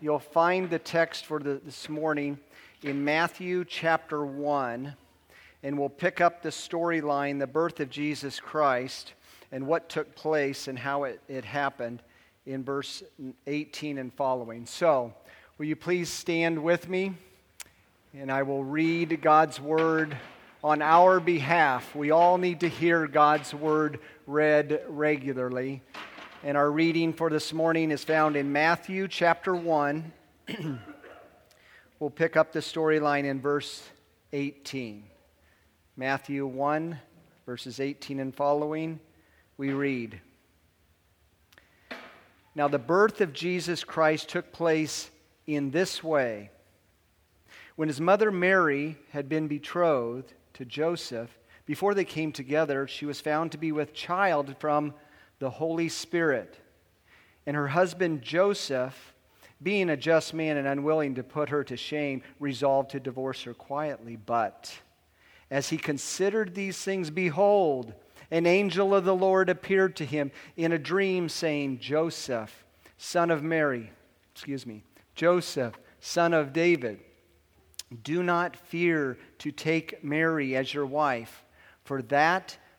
you'll find the text for the, this morning in Matthew chapter 1, and we'll pick up the storyline, the birth of Jesus Christ, and what took place and how it, it happened in verse 18 and following. So, will you please stand with me? And I will read God's word on our behalf. We all need to hear God's word read regularly. And our reading for this morning is found in Matthew chapter 1. we'll pick up the storyline in verse 18. Matthew 1, verses 18 and following, we read Now the birth of Jesus Christ took place in this way. When his mother Mary had been betrothed to Joseph, before they came together, she was found to be with child from the Holy Spirit. And her husband Joseph, being a just man and unwilling to put her to shame, resolved to divorce her quietly. But as he considered these things, behold, an angel of the Lord appeared to him in a dream, saying, Joseph, son of Mary, excuse me, Joseph, son of David, do not fear to take Mary as your wife, for that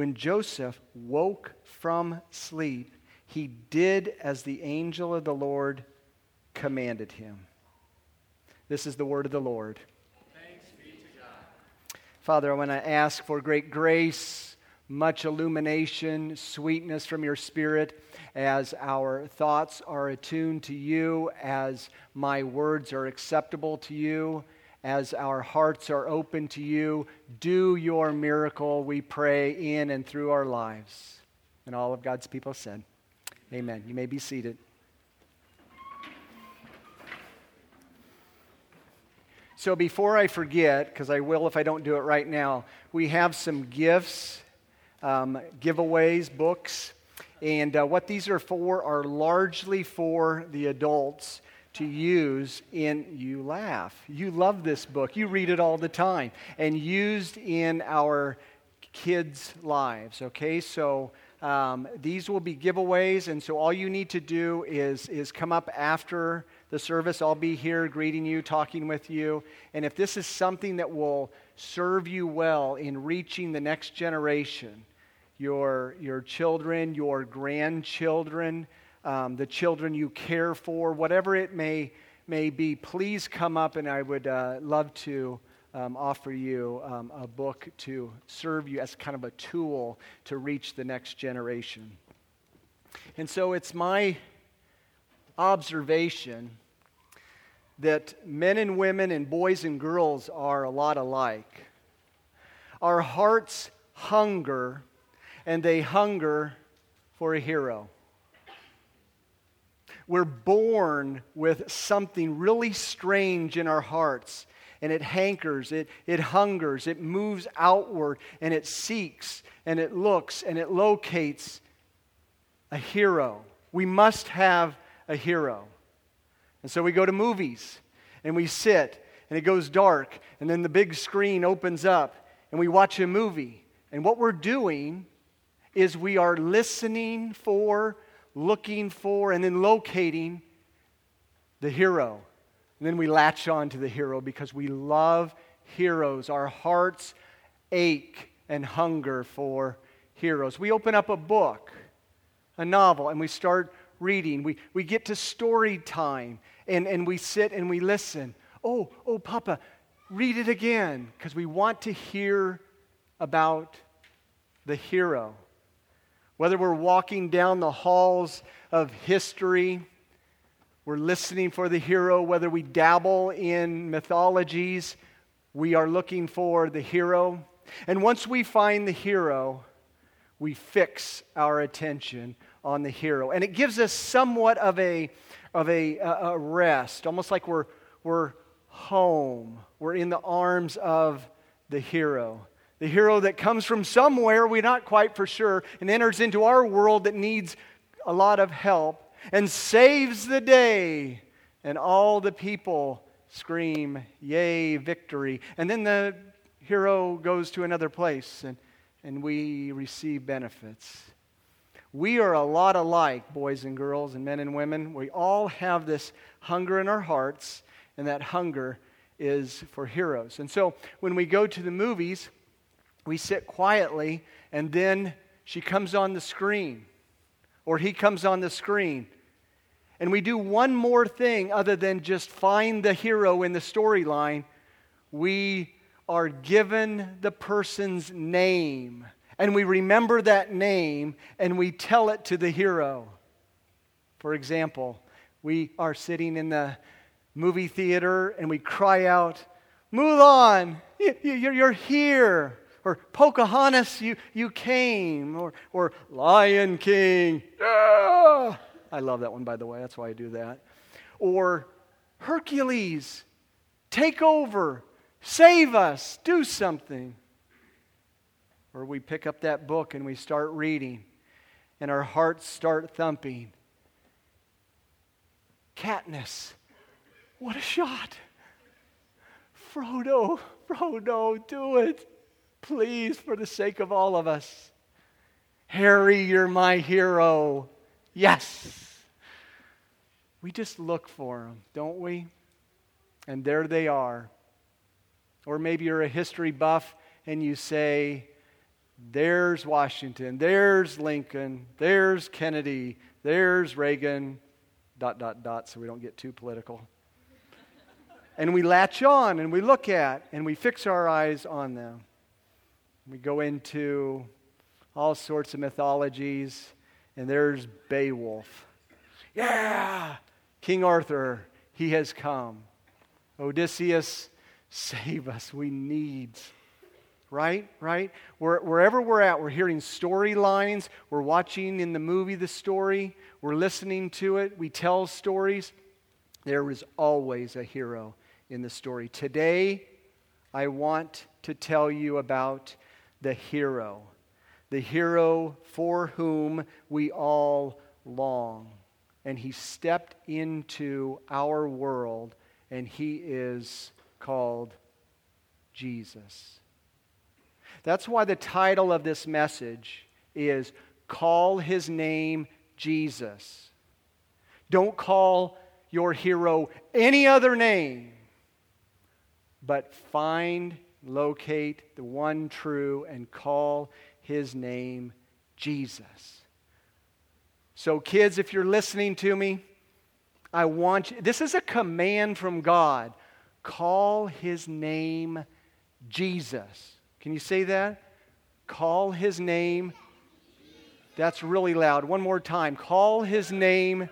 When Joseph woke from sleep, he did as the angel of the Lord commanded him. This is the word of the Lord. Thanks be to God. Father, I want to ask for great grace, much illumination, sweetness from your Spirit as our thoughts are attuned to you, as my words are acceptable to you as our hearts are open to you, do your miracle, we pray, in and through our lives. And all of God's people said, Amen. You may be seated. So before I forget, because I will if I don't do it right now, we have some gifts, um, giveaways, books. And uh, what these are for are largely for the adults to use in you laugh. You love this book. You read it all the time. And used in our kids lives okay? So um, these will be giveaways. And so all you need to do is is come up after the service. I'll be here greeting you talking with you. And if this is something that will serve you well in reaching the next generation your your children your grandchildren um, the children you care for, whatever it may, may be, please come up and I would uh, love to um, offer you um, a book to serve you as kind of a tool to reach the next generation. And so it's my observation that men and women and boys and girls are a lot alike. Our hearts hunger, and they hunger for a hero. We're born with something really strange in our hearts, and it hankers, it, it hungers, it moves outward, and it seeks, and it looks, and it locates a hero. We must have a hero. And so we go to movies, and we sit, and it goes dark, and then the big screen opens up, and we watch a movie. And what we're doing is we are listening for looking for and then locating the hero. And then we latch on to the hero because we love heroes. Our hearts ache and hunger for heroes. We open up a book, a novel, and we start reading. We, we get to story time and, and we sit and we listen. Oh, oh, Papa, read it again because we want to hear about the hero. Whether we're walking down the halls of history, we're listening for the hero, whether we dabble in mythologies, we are looking for the hero. And once we find the hero, we fix our attention on the hero. And it gives us somewhat of a, of a, a rest, almost like we're, we're home. We're in the arms of the hero. The hero that comes from somewhere, we're not quite for sure, and enters into our world that needs a lot of help and saves the day. And all the people scream, Yay, victory. And then the hero goes to another place and, and we receive benefits. We are a lot alike, boys and girls, and men and women. We all have this hunger in our hearts, and that hunger is for heroes. And so when we go to the movies, we sit quietly, and then she comes on the screen, or he comes on the screen. And we do one more thing other than just find the hero in the storyline. We are given the person's name, and we remember that name, and we tell it to the hero. For example, we are sitting in the movie theater and we cry out, Mulan, you're here or Pocahontas, you, you came, or, or Lion King. Ah! I love that one, by the way. That's why I do that. Or Hercules, take over, save us, do something. Or we pick up that book and we start reading, and our hearts start thumping. Katniss, what a shot! Frodo, Frodo, do it. Please, for the sake of all of us. Harry, you're my hero. Yes. We just look for them, don't we? And there they are. Or maybe you're a history buff and you say, there's Washington, there's Lincoln, there's Kennedy, there's Reagan, dot, dot, dot, so we don't get too political. and we latch on and we look at and we fix our eyes on them. We go into all sorts of mythologies, and there's Beowulf. Yeah! King Arthur, he has come. Odysseus, save us. We need. Right? Right? wherever we're at, we're hearing storylines. We're watching in the movie the story. We're listening to it. We tell stories. There is always a hero in the story. Today, I want to tell you about the hero, the hero for whom we all long. And he stepped into our world, and he is called Jesus. That's why the title of this message is Call His Name Jesus. Don't call your hero any other name, but find locate the one true and call his name Jesus. So, kids, if you're listening to me, I want you, this is a command from God. Call his name Jesus. Can you say that? Call his name. That's really loud. One more time. Call his name.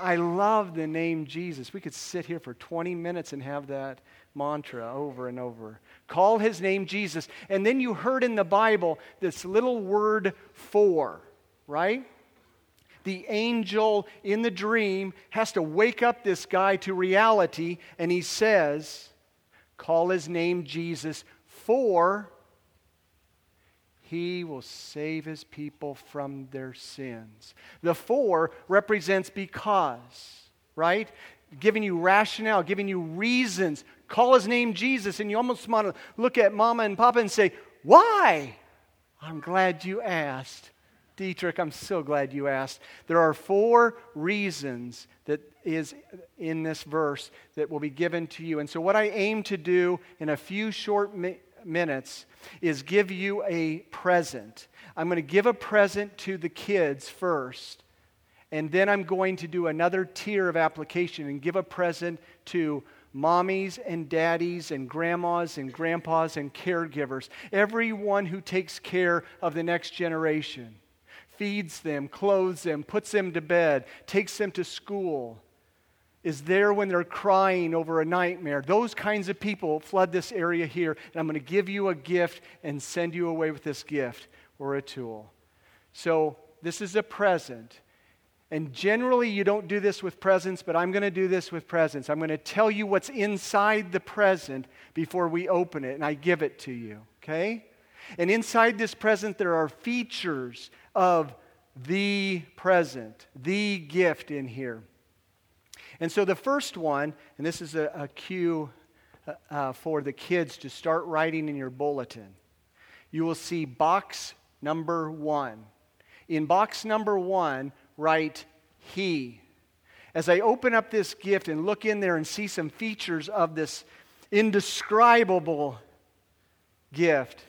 I love the name Jesus. We could sit here for 20 minutes and have that mantra over and over. Call his name Jesus. And then you heard in the Bible this little word for, right? The angel in the dream has to wake up this guy to reality, and he says, Call his name Jesus, for he will save his people from their sins. The for represents because, right? Giving you rationale, giving you reasons call his name Jesus, and you almost want to look at mama and papa and say, Why? I'm glad you asked. Dietrich, I'm so glad you asked. There are four reasons that is in this verse that will be given to you. And so, what I aim to do in a few short mi- minutes is give you a present. I'm going to give a present to the kids first, and then I'm going to do another tier of application and give a present to mommies and daddies and grandmas and grandpas and caregivers, everyone who takes care of the next generation, feeds them, clothes them, puts them to bed, takes them to school, is there when they're crying over a nightmare. Those kinds of people flood this area here, and I'm going to give you a gift and send you away with this gift or a tool. So, this is a present. And generally, you don't do this with presents, but I'm going to do this with presents. I'm going to tell you what's inside the present before we open it, and I give it to you, okay? And inside this present, there are features of the present, the gift in here. And so the first one, and this is a, a cue uh, uh for the kids to start writing in your bulletin, you will see box number one. In box number one, write He. As I open up this gift and look in there and see some features of this indescribable gift,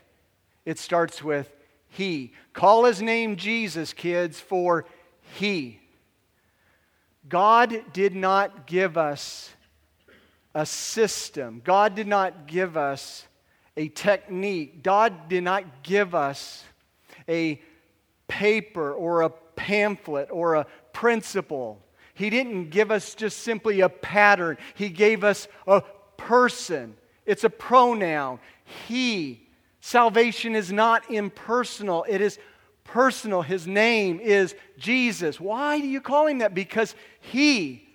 it starts with He. Call His name Jesus, kids, for He. God did not give us a system, God did not give us a technique, God did not give us a paper or a pamphlet or a principle. He didn't give us just simply a pattern, He gave us a person. It's a pronoun. He. Salvation is not impersonal, it is personal. His name is Jesus. Why do you call him that? Because He,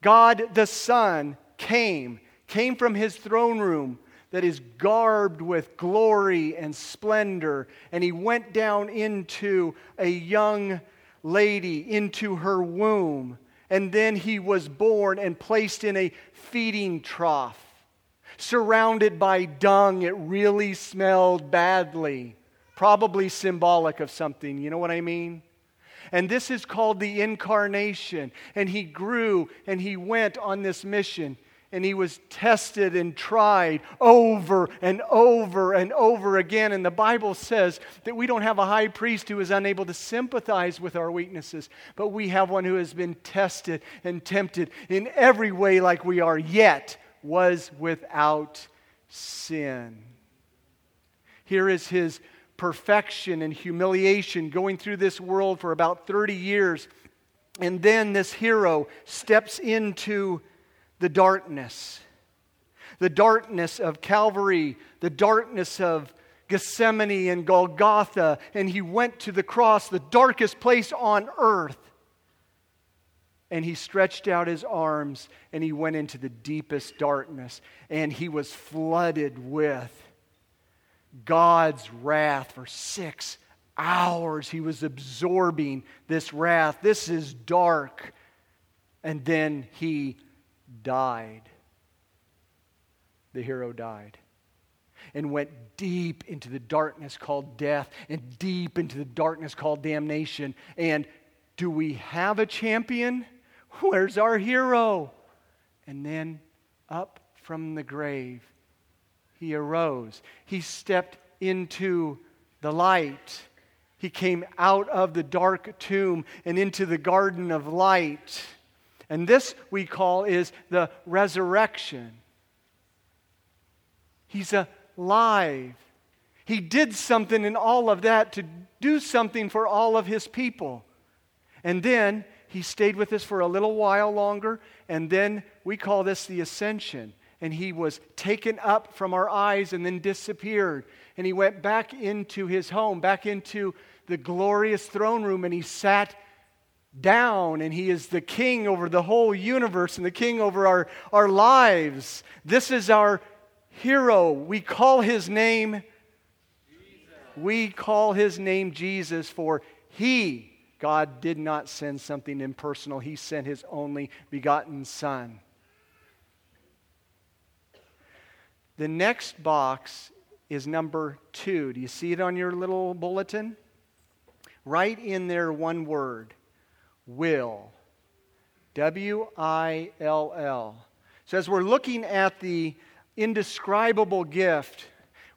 God the Son, came, came from His throne room that is garbed with glory and splendor. And he went down into a young lady, into her womb. And then he was born and placed in a feeding trough, surrounded by dung. It really smelled badly, probably symbolic of something. You know what I mean? And this is called the incarnation. And he grew and he went on this mission and he was tested and tried over and over and over again. And the Bible says that we don't have a high priest who is unable to sympathize with our weaknesses, but we have one who has been tested and tempted in every way like we are, yet was without sin. Here is his perfection and humiliation going through this world for about 30 years. And then this hero steps into the darkness. The darkness of Calvary, the darkness of Gethsemane and Golgotha, and he went to the cross, the darkest place on earth. And he stretched out his arms and he went into the deepest darkness, and he was flooded with God's wrath for six hours. He was absorbing this wrath. This is dark. And then he died. The hero died and went deep into the darkness called death and deep into the darkness called damnation. And do we have a champion? Where's our hero? And then up from the grave, he arose. He stepped into the light. He came out of the dark tomb and into the garden of light. And this we call is the resurrection. He's alive. He did something in all of that to do something for all of his people. And then he stayed with us for a little while longer, and then we call this the ascension. And he was taken up from our eyes and then disappeared. And he went back into his home, back into the glorious throne room, and he sat down, and He is the king over the whole universe and the king over our, our lives. This is our hero. We call His name. We call His name Jesus, for He, God, did not send something impersonal. He sent His only begotten Son. The next box is number two. Do you see it on your little bulletin? Write in there one word will. W I L L. So, as we're looking at the indescribable gift,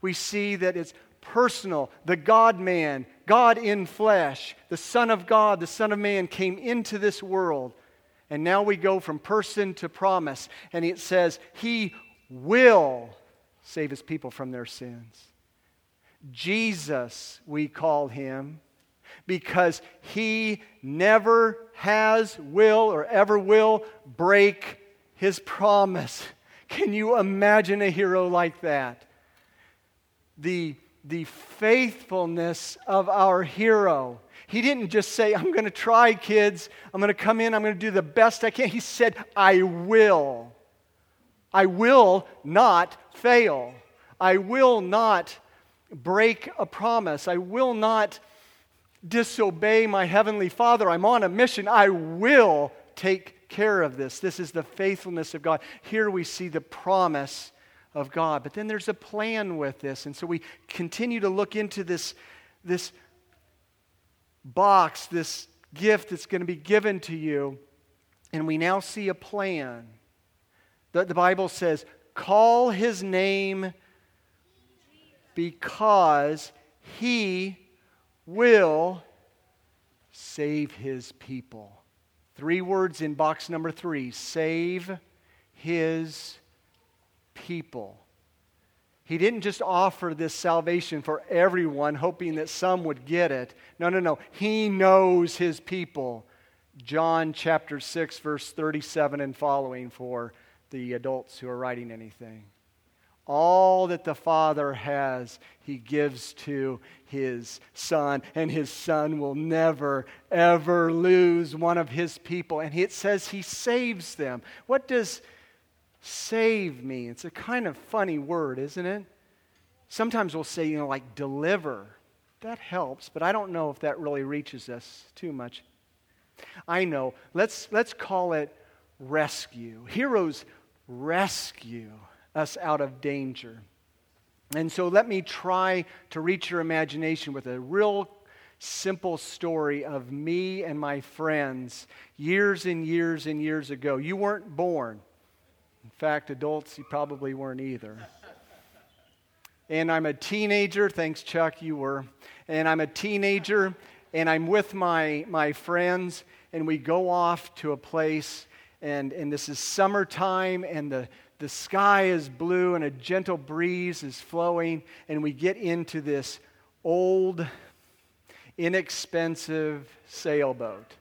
we see that it's personal. The God man, God in flesh, the Son of God, the Son of Man came into this world. And now we go from person to promise. And it says, He will save His people from their sins. Jesus, we call Him because he never has, will, or ever will break his promise. Can you imagine a hero like that? The, the faithfulness of our hero. He didn't just say, I'm going to try, kids. I'm going to come in. I'm going to do the best I can. He said, I will. I will not fail. I will not break a promise. I will not disobey my heavenly Father. I'm on a mission. I will take care of this. This is the faithfulness of God. Here we see the promise of God. But then there's a plan with this. And so we continue to look into this, this box, this gift that's going to be given to you. And we now see a plan. The, the Bible says, call his name because he will save his people. Three words in box number three save his people. He didn't just offer this salvation for everyone, hoping that some would get it. No, no, no. He knows his people. John chapter 6, verse 37 and following for the adults who are writing anything. All that the Father has, He gives to His Son, and His Son will never, ever lose one of His people. And it says He saves them. What does save mean? It's a kind of funny word, isn't it? Sometimes we'll say, you know, like deliver. That helps, but I don't know if that really reaches us too much. I know. Let's, let's call it rescue. Heroes rescue us out of danger. And so let me try to reach your imagination with a real simple story of me and my friends years and years and years ago. You weren't born. In fact, adults, you probably weren't either. And I'm a teenager. Thanks, Chuck, you were. And I'm a teenager, and I'm with my, my friends, and we go off to a place, and, and this is summertime, and the, the sky is blue and a gentle breeze is flowing, and we get into this old, inexpensive sailboat,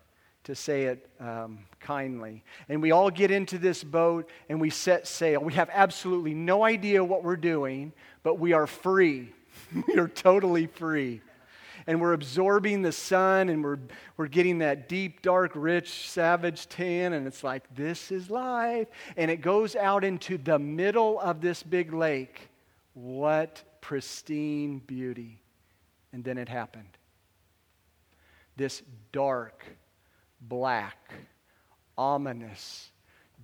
to say it um, kindly. And we all get into this boat and we set sail. We have absolutely no idea what we're doing, but we are free. we are totally free and we're absorbing the sun and we're, we're getting that deep, dark, rich, savage tan, and it's like, this is life. And it goes out into the middle of this big lake. What pristine beauty. And then it happened. This dark, black, ominous,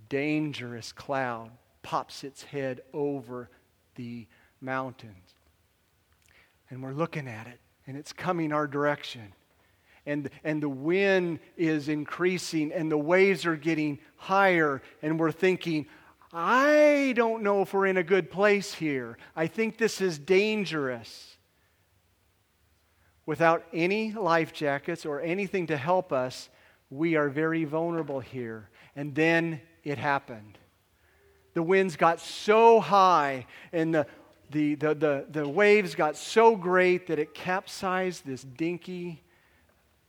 dangerous cloud pops its head over the mountains. And we're looking at it and it's coming our direction. And, and the wind is increasing and the waves are getting higher, and we're thinking, I don't know if we're in a good place here. I think this is dangerous. Without any life jackets or anything to help us, we are very vulnerable here. And then it happened. The winds got so high, and the the, the, the, the waves got so great that it capsized this dinky,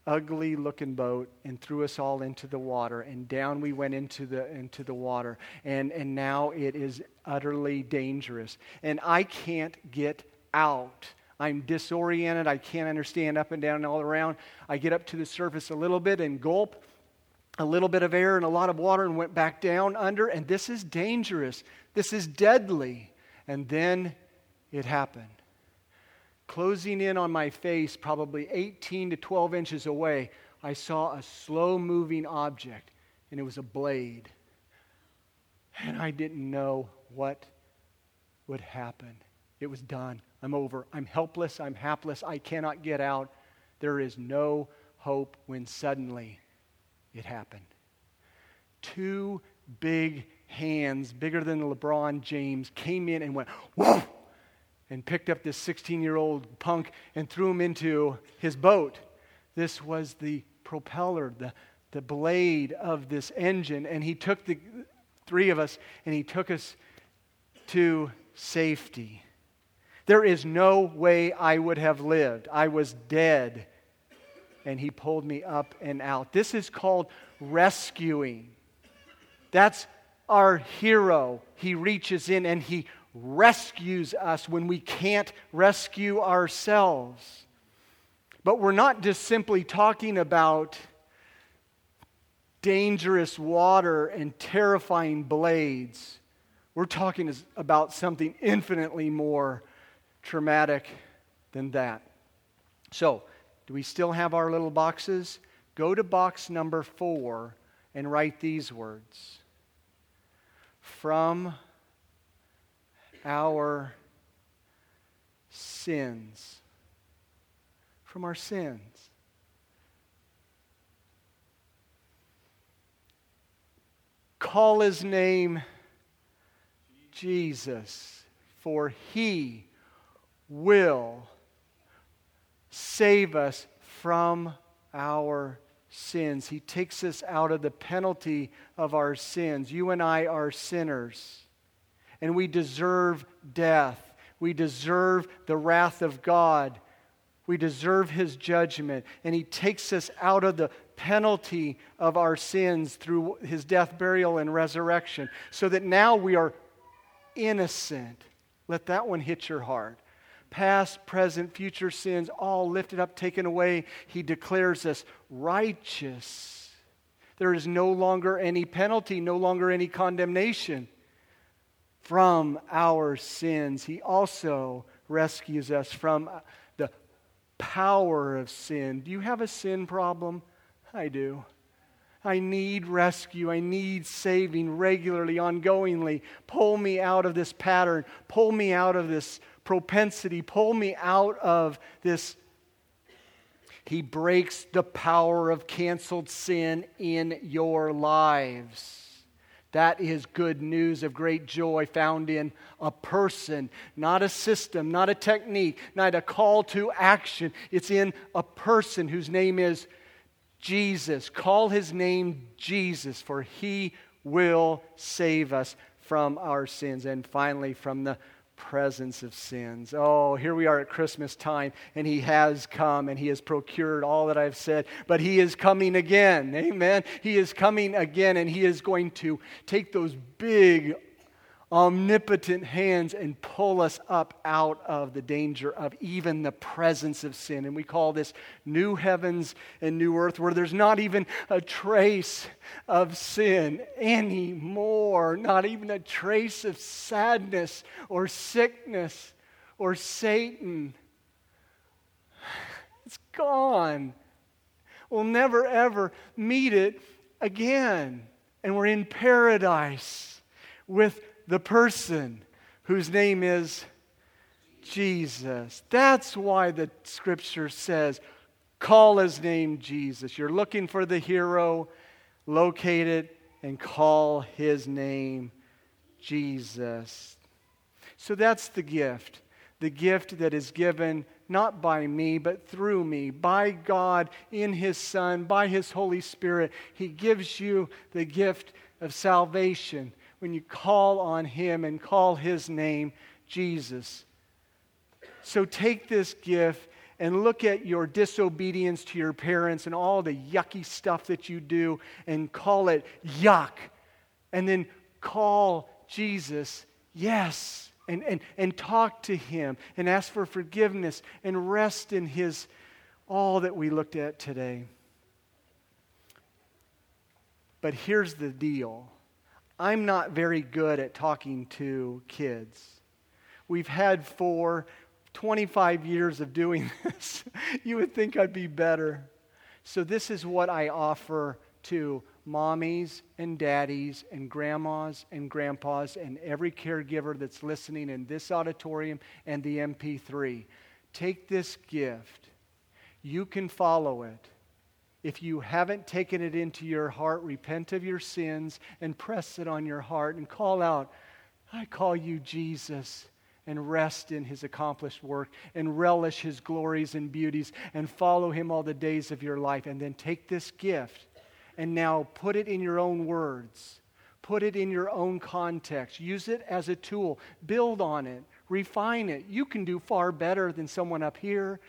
ugly looking boat and threw us all into the water. And down we went into the, into the water. And, and now it is utterly dangerous. And I can't get out. I'm disoriented. I can't understand up and down and all around. I get up to the surface a little bit and gulp a little bit of air and a lot of water and went back down under. And this is dangerous. This is deadly. And then it happened. Closing in on my face, probably 18 to 12 inches away, I saw a slow moving object, and it was a blade. And I didn't know what would happen. It was done. I'm over. I'm helpless. I'm hapless. I cannot get out. There is no hope when suddenly it happened. Two big hands, bigger than LeBron James, came in and went, whoa! And picked up this 16 year old punk and threw him into his boat. This was the propeller, the, the blade of this engine. And he took the three of us and he took us to safety. There is no way I would have lived. I was dead. And he pulled me up and out. This is called rescuing. That's our hero. He reaches in and he rescues us when we can't rescue ourselves. But we're not just simply talking about dangerous water and terrifying blades. We're talking about something infinitely more traumatic than that. So, do we still have our little boxes? Go to box number four and write these words From our sins. From our sins. Call his name Jesus, for he will save us from our sins. He takes us out of the penalty of our sins. You and I are sinners, and we deserve death. We deserve the wrath of God. We deserve his judgment. And he takes us out of the penalty of our sins through his death, burial, and resurrection, so that now we are innocent. Let that one hit your heart. Past, present, future sins, all lifted up, taken away. He declares us righteous. There is no longer any penalty, no longer any condemnation from our sins. He also rescues us from the power of sin. Do you have a sin problem? I do. I need rescue. I need saving regularly, ongoingly. Pull me out of this pattern. Pull me out of this propensity. Pull me out of this. He breaks the power of canceled sin in your lives. That is good news of great joy found in a person, not a system, not a technique, not a call to action. It's in a person whose name is Jesus. Call his name Jesus, for he will save us from our sins and finally from the presence of sins. Oh, here we are at Christmas time, and He has come and He has procured all that I've said, but He is coming again. Amen. He is coming again, and He is going to take those big, omnipotent hands and pull us up out of the danger of even the presence of sin. And we call this new heavens and new earth, where there's not even a trace of sin anymore, not even a trace of sadness or sickness or Satan. It's gone. We'll never ever meet it again. And we're in paradise with the person whose name is Jesus. That's why the scripture says, call his name Jesus. You're looking for the hero, locate it and call his name Jesus. So that's the gift. The gift that is given not by me, but through me, by God in His Son, by His Holy Spirit. He gives you the gift of salvation when you call on Him and call His name Jesus. So take this gift and look at your disobedience to your parents and all the yucky stuff that you do and call it yuck. And then call Jesus yes. And, and, and talk to him and ask for forgiveness and rest in his all that we looked at today. But here's the deal I'm not very good at talking to kids. We've had for 25 years of doing this. you would think I'd be better. So, this is what I offer to mommies and daddies and grandmas and grandpas and every caregiver that's listening in this auditorium and the MP3. Take this gift. You can follow it if you haven't taken it into your heart, repent of your sins and press it on your heart and call out, I call you Jesus, and rest in his accomplished work and relish his glories and beauties and follow him all the days of your life. And then take this gift and now put it in your own words, put it in your own context, use it as a tool, build on it, refine it. You can do far better than someone up here.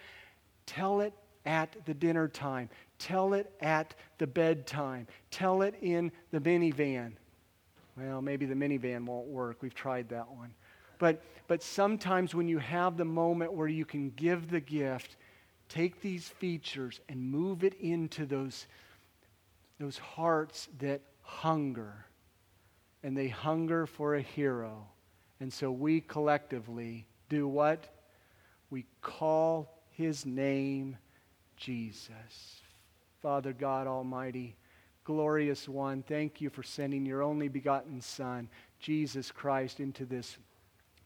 Tell it at the dinner time. Tell it at the bedtime. Tell it in the minivan. Well, maybe the minivan won't work. We've tried that one. But, but sometimes when you have the moment where you can give the gift, take these features and move it into those, those hearts that hunger. And they hunger for a hero. And so we collectively do what? We call his name Jesus. Father God Almighty, glorious one, thank you for sending your only begotten Son, Jesus Christ, into this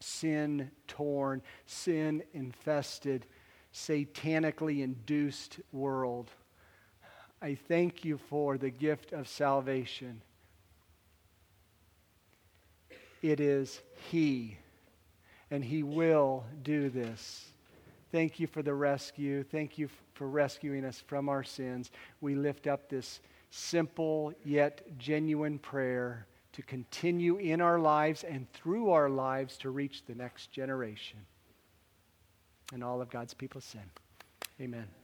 sin torn, sin infested, satanically induced world. I thank you for the gift of salvation. It is He, and He will do this. Thank you for the rescue. Thank you for rescuing us from our sins. We lift up this simple yet genuine prayer to continue in our lives and through our lives to reach the next generation. And all of God's people sin. Amen.